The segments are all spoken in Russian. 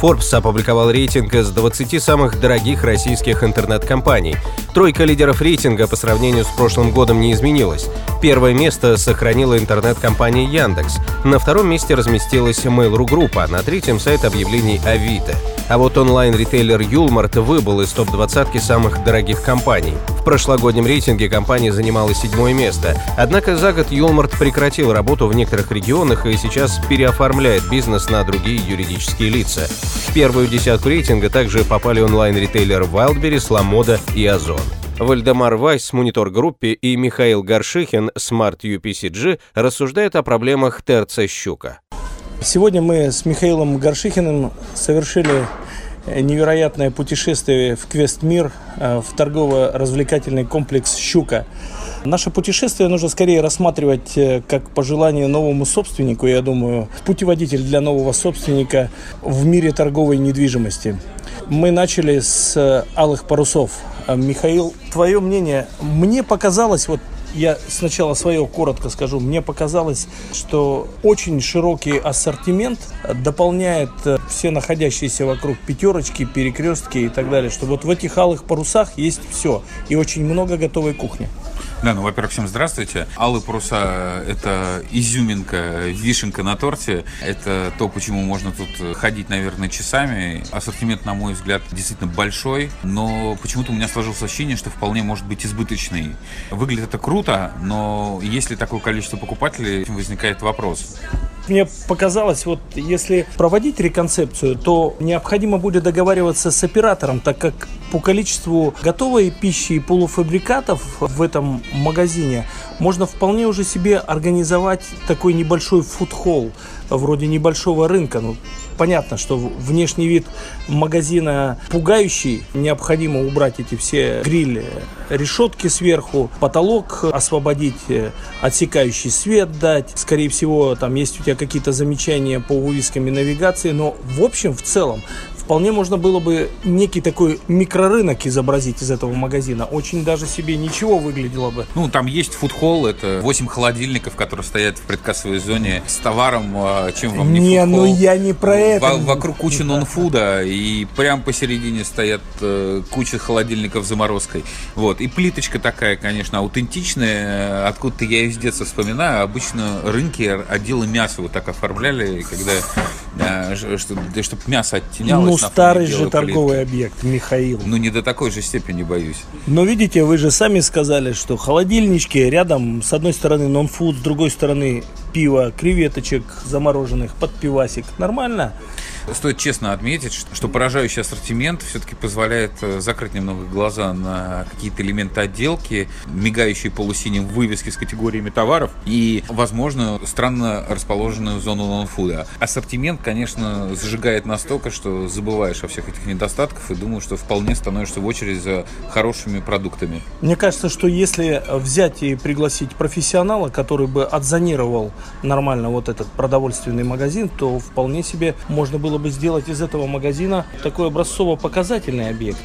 Forbes опубликовал рейтинг из 20 самых дорогих российских интернет-компаний. Тройка лидеров рейтинга по сравнению с прошлым годом не изменилась. Первое место сохранила интернет-компания Яндекс. На втором месте разместилась Mail.ru группа, на третьем сайт объявлений Авито. А вот онлайн-ритейлер Юлмарт выбыл из топ-20 самых дорогих компаний. В прошлогоднем рейтинге компания занимала седьмое место. Однако за год Юлмарт прекратил работу в некоторых регионах и сейчас переоформляет бизнес на другие юридические лица. В первую десятку рейтинга также попали онлайн-ритейлеры Wildberries, Ламода и Озон. Вальдемар Вайс, Monitor Gruppe и Михаил Горшихин, SmartUP CG, рассуждают о проблемах ТРЦ «Щука». Сегодня мы с Михаилом Горшихиным совершили невероятное путешествие в квест-мир, э, в торгово-развлекательный комплекс «Щука». Наше путешествие нужно скорее рассматривать э, как пожелание новому собственнику, я думаю, путеводитель для нового собственника в мире торговой недвижимости. Мы начали с э, алых парусов. Михаил, твое мнение? Мне показалось, вот я сначала свое коротко скажу. Мне показалось, что очень широкий ассортимент дополняет э, все находящиеся вокруг пятерочки, перекрестки и так далее. Что вот в этих алых парусах есть все. И очень много готовой кухни. Да, ну, во-первых, всем здравствуйте. Алые паруса – это изюминка, вишенка на торте. Это то, почему можно тут ходить, наверное, часами. Ассортимент, на мой взгляд, действительно большой, но почему-то у меня сложилось ощущение, что вполне может быть избыточный. Выглядит это круто, но если такое количество покупателей, возникает вопрос мне показалось, вот если проводить реконцепцию, то необходимо будет договариваться с оператором, так как по количеству готовой пищи и полуфабрикатов в этом магазине можно вполне уже себе организовать такой небольшой фудхолл, вроде небольшого рынка. Ну, понятно, что внешний вид магазина пугающий. Необходимо убрать эти все грили, решетки сверху, потолок освободить, отсекающий свет дать. Скорее всего, там есть у тебя какие-то замечания по вывескам и навигации, но в общем, в целом, вполне можно было бы некий такой микрорынок изобразить из этого магазина. Очень даже себе ничего выглядело бы. Ну, там есть фудхолл, это 8 холодильников, которые стоят в предкассовой зоне с товаром, а, чем вам не Не, ну я не про это. Вокруг куча нон-фуда, и прям посередине стоят э, куча холодильников с заморозкой. Вот, и плиточка такая, конечно, аутентичная, откуда-то я из детства вспоминаю. Обычно рынки, отделы мяса вот так оформляли, когда чтобы, чтобы мясо оттенялось. Ну, старый же торговый плитки. объект, Михаил. Ну, не до такой же степени, боюсь. Но видите, вы же сами сказали, что холодильнички рядом, с одной стороны нон-фуд, с другой стороны пиво, креветочек замороженных под пивасик. Нормально? Стоит честно отметить, что поражающий ассортимент все-таки позволяет э, закрыть немного глаза на какие-то элементы отделки, мигающие полусиним вывески с категориями товаров и, возможно, странно расположенную зону нонфуда. Ассортимент, конечно, зажигает настолько, что забываешь о всех этих недостатках и думаю, что вполне становишься в очередь за хорошими продуктами. Мне кажется, что если взять и пригласить профессионала, который бы отзонировал нормально вот этот продовольственный магазин, то вполне себе можно было бы сделать из этого магазина такой образцово-показательный объект.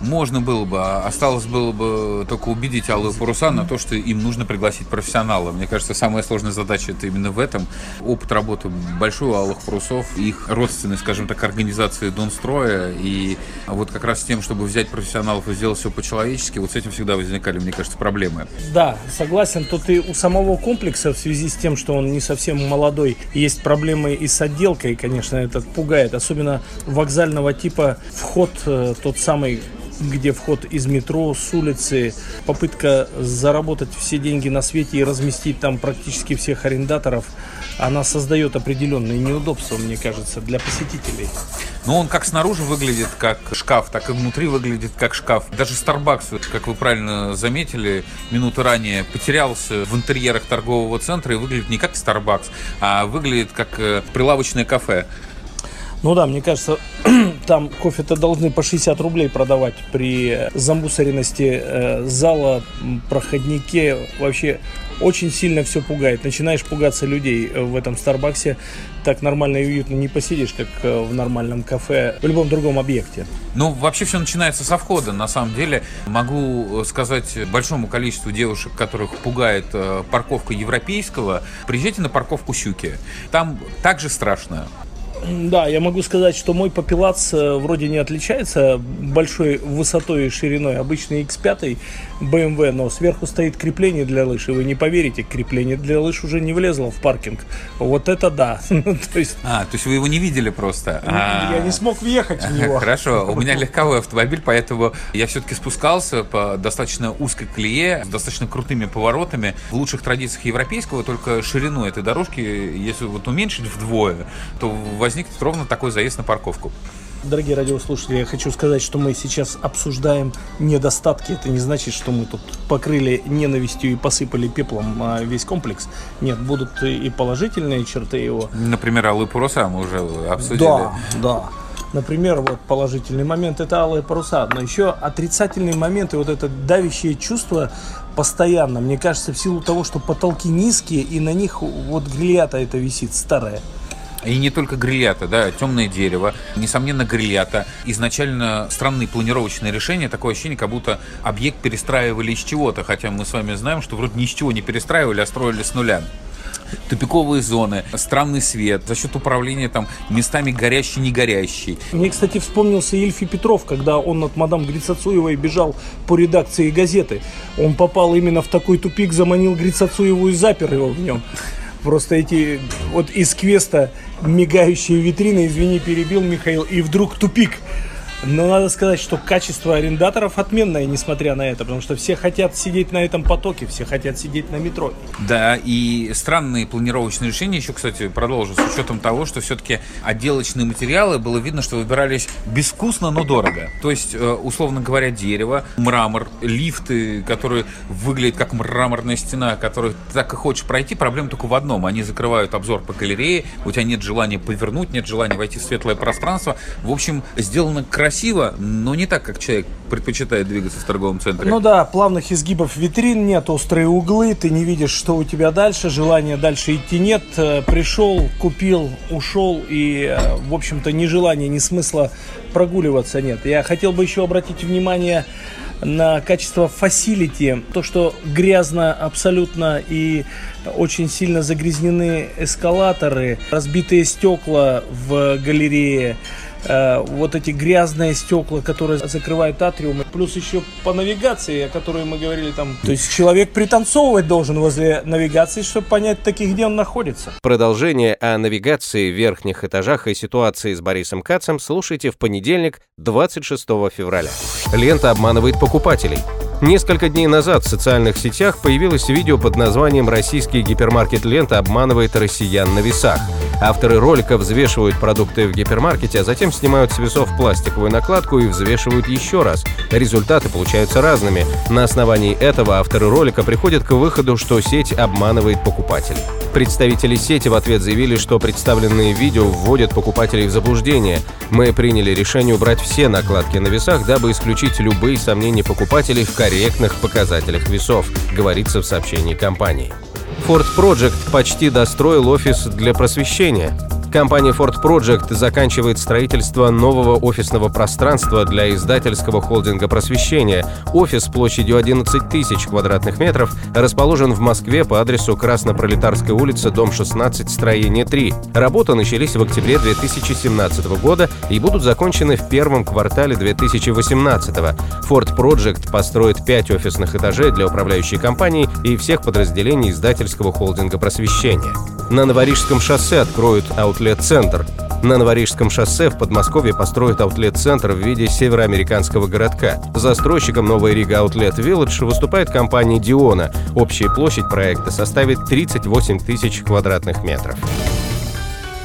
Можно было бы, а осталось было бы только убедить Алую Паруса на то, что им нужно пригласить профессионала. Мне кажется, самая сложная задача это именно в этом. Опыт работы большой у Алых Парусов, их родственной, скажем так, организации Донстроя, и вот как раз с тем, чтобы взять профессионалов и сделать все по-человечески, вот с этим всегда возникали, мне кажется, проблемы. Да, согласен. Тут и у самого комплекса в связи с тем, что он не совсем молодой, есть проблемы и с отделкой, конечно, это пугает. Особенно вокзального типа вход, э, тот самый где вход из метро, с улицы, попытка заработать все деньги на свете и разместить там практически всех арендаторов, она создает определенные неудобства, мне кажется, для посетителей. Но он как снаружи выглядит как шкаф, так и внутри выглядит как шкаф. Даже Starbucks, как вы правильно заметили, минуту ранее потерялся в интерьерах торгового центра и выглядит не как Starbucks, а выглядит как э, прилавочное кафе. Ну да, мне кажется, там кофе-то должны по 60 рублей продавать при замусоренности э, зала, проходнике. Вообще очень сильно все пугает. Начинаешь пугаться людей э, в этом Старбаксе. Так нормально и уютно не посидишь, как э, в нормальном кафе, в любом другом объекте. Ну, вообще все начинается со входа. На самом деле, могу сказать большому количеству девушек, которых пугает э, парковка европейского, приезжайте на парковку Щуки. Там также страшно. Да, я могу сказать, что мой попилац э, вроде не отличается большой высотой и шириной. Обычный X5 BMW, но сверху стоит крепление для лыж. И вы не поверите, крепление для лыж уже не влезло в паркинг. Вот это да. то есть... А, то есть вы его не видели просто? Я не смог въехать в него. Хорошо, у меня легковой автомобиль, поэтому я все-таки спускался по достаточно узкой колее, с достаточно крутыми поворотами. В лучших традициях европейского только ширину этой дорожки, если вот уменьшить вдвое, то возникнет ровно такой заезд на парковку. Дорогие радиослушатели, я хочу сказать, что мы сейчас обсуждаем недостатки. Это не значит, что мы тут покрыли ненавистью и посыпали пеплом а, весь комплекс. Нет, будут и положительные черты его. Например, алые паруса мы уже обсудили. Да, да. Например, вот положительный момент это алые паруса, но еще отрицательный момент и вот это давящее чувство постоянно. Мне кажется, в силу того, что потолки низкие и на них вот гильята это висит старая. И не только грилята, да, темное дерево, несомненно, грилята. Изначально странные планировочные решения, такое ощущение, как будто объект перестраивали из чего-то, хотя мы с вами знаем, что вроде ни с чего не перестраивали, а строили с нуля тупиковые зоны, странный свет, за счет управления там местами горящий, не горящий. Мне, кстати, вспомнился Ильфи Петров, когда он от мадам Грицацуевой бежал по редакции газеты. Он попал именно в такой тупик, заманил Грицацуеву и запер его в нем. Просто эти вот из квеста мигающие витрины, извини, перебил Михаил, и вдруг тупик. Но надо сказать, что качество арендаторов отменное, несмотря на это, потому что все хотят сидеть на этом потоке, все хотят сидеть на метро. Да, и странные планировочные решения еще, кстати, продолжу, с учетом того, что все-таки отделочные материалы, было видно, что выбирались безвкусно, но дорого. То есть, э, условно говоря, дерево, мрамор, лифты, которые выглядят как мраморная стена, которую так и хочешь пройти, проблема только в одном. Они закрывают обзор по галерее, у тебя нет желания повернуть, нет желания войти в светлое пространство. В общем, сделано красиво красиво, но не так, как человек предпочитает двигаться в торговом центре. Ну да, плавных изгибов витрин нет, острые углы, ты не видишь, что у тебя дальше, желания дальше идти нет. Э, пришел, купил, ушел, и, э, в общем-то, ни желания, ни смысла прогуливаться нет. Я хотел бы еще обратить внимание на качество фасилити, то, что грязно абсолютно и очень сильно загрязнены эскалаторы, разбитые стекла в галерее, Э, вот эти грязные стекла, которые закрывают атриумы, плюс еще по навигации, о которой мы говорили там. То есть человек пританцовывать должен возле навигации, чтобы понять таки, где он находится. Продолжение о навигации в верхних этажах и ситуации с Борисом Кацем слушайте в понедельник, 26 февраля. Лента обманывает покупателей. Несколько дней назад в социальных сетях появилось видео под названием «Российский гипермаркет «Лента» обманывает россиян на весах». Авторы ролика взвешивают продукты в гипермаркете, а затем снимают с весов пластиковую накладку и взвешивают еще раз. Результаты получаются разными. На основании этого авторы ролика приходят к выходу, что сеть обманывает покупателей. Представители сети в ответ заявили, что представленные видео вводят покупателей в заблуждение. Мы приняли решение убрать все накладки на весах, дабы исключить любые сомнения покупателей в корректных показателях весов, говорится в сообщении компании. Ford Project почти достроил офис для просвещения. Компания Ford Project заканчивает строительство нового офисного пространства для издательского холдинга просвещения. Офис площадью 11 тысяч квадратных метров расположен в Москве по адресу Краснопролетарская улица, дом 16, строение 3. Работы начались в октябре 2017 года и будут закончены в первом квартале 2018. Ford Project построит 5 офисных этажей для управляющей компании и всех подразделений издательского холдинга просвещения. На Новорижском шоссе откроют аутлет-центр. На Новорижском шоссе в Подмосковье построят аутлет-центр в виде североамериканского городка. Застройщиком Новой Рига Аутлет Village выступает компания Диона. Общая площадь проекта составит 38 тысяч квадратных метров.